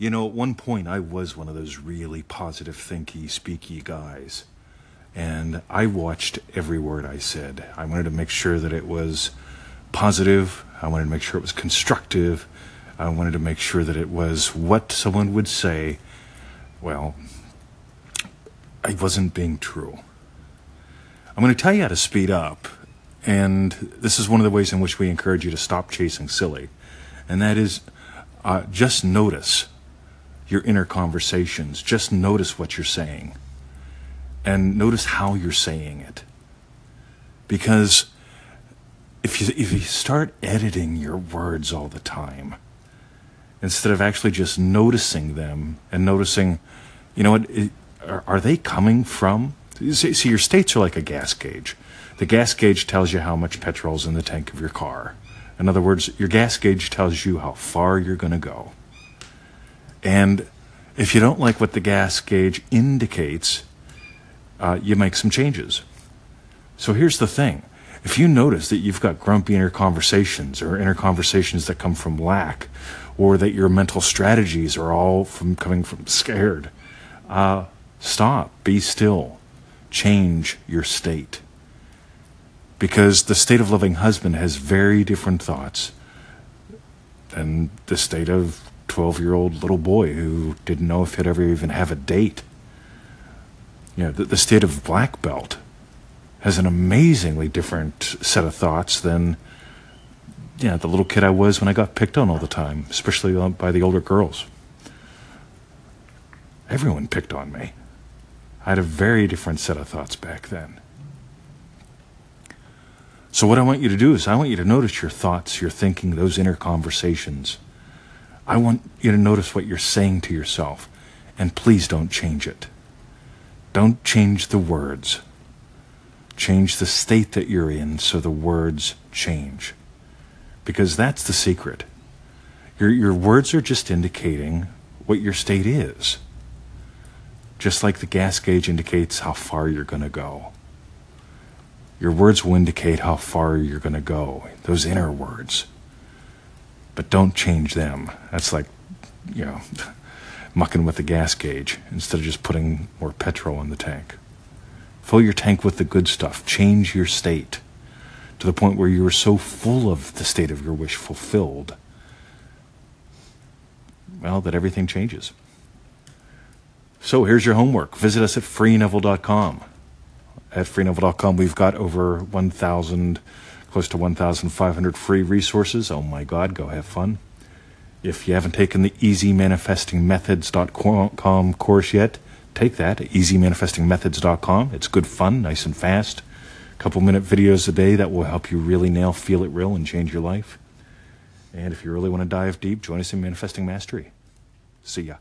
You know, at one point I was one of those really positive, thinky, speaky guys. And I watched every word I said. I wanted to make sure that it was positive. I wanted to make sure it was constructive. I wanted to make sure that it was what someone would say. Well, I wasn't being true. I'm going to tell you how to speed up. And this is one of the ways in which we encourage you to stop chasing silly. And that is uh, just notice your inner conversations. Just notice what you're saying and notice how you're saying it. Because if you, if you start editing your words all the time, instead of actually just noticing them and noticing, you know what, are, are they coming from? See, see, your states are like a gas gauge. The gas gauge tells you how much petrol's in the tank of your car. In other words, your gas gauge tells you how far you're going to go. And if you don't like what the gas gauge indicates, uh, you make some changes. So here's the thing if you notice that you've got grumpy inner conversations or inner conversations that come from lack, or that your mental strategies are all from coming from scared, uh, stop, be still, change your state. Because the state of loving husband has very different thoughts than the state of 12 year old little boy who didn't know if he'd ever even have a date. You know, the, the state of black belt has an amazingly different set of thoughts than you know, the little kid I was when I got picked on all the time, especially uh, by the older girls. Everyone picked on me. I had a very different set of thoughts back then. So, what I want you to do is, I want you to notice your thoughts, your thinking, those inner conversations. I want you to notice what you're saying to yourself, and please don't change it. Don't change the words. Change the state that you're in so the words change. Because that's the secret. Your, your words are just indicating what your state is. Just like the gas gauge indicates how far you're going to go. Your words will indicate how far you're going to go, those inner words but don't change them. That's like, you know, mucking with the gas gauge instead of just putting more petrol in the tank. Fill your tank with the good stuff. Change your state to the point where you are so full of the state of your wish fulfilled, well, that everything changes. So here's your homework. Visit us at freeneville.com. At freeneville.com, we've got over 1,000 close to 1,500 free resources. Oh my God, go have fun. If you haven't taken the easymanifestingmethods.com course yet, take that, easymanifestingmethods.com. It's good fun, nice and fast. A couple minute videos a day that will help you really nail Feel It Real and change your life. And if you really want to dive deep, join us in Manifesting Mastery. See ya.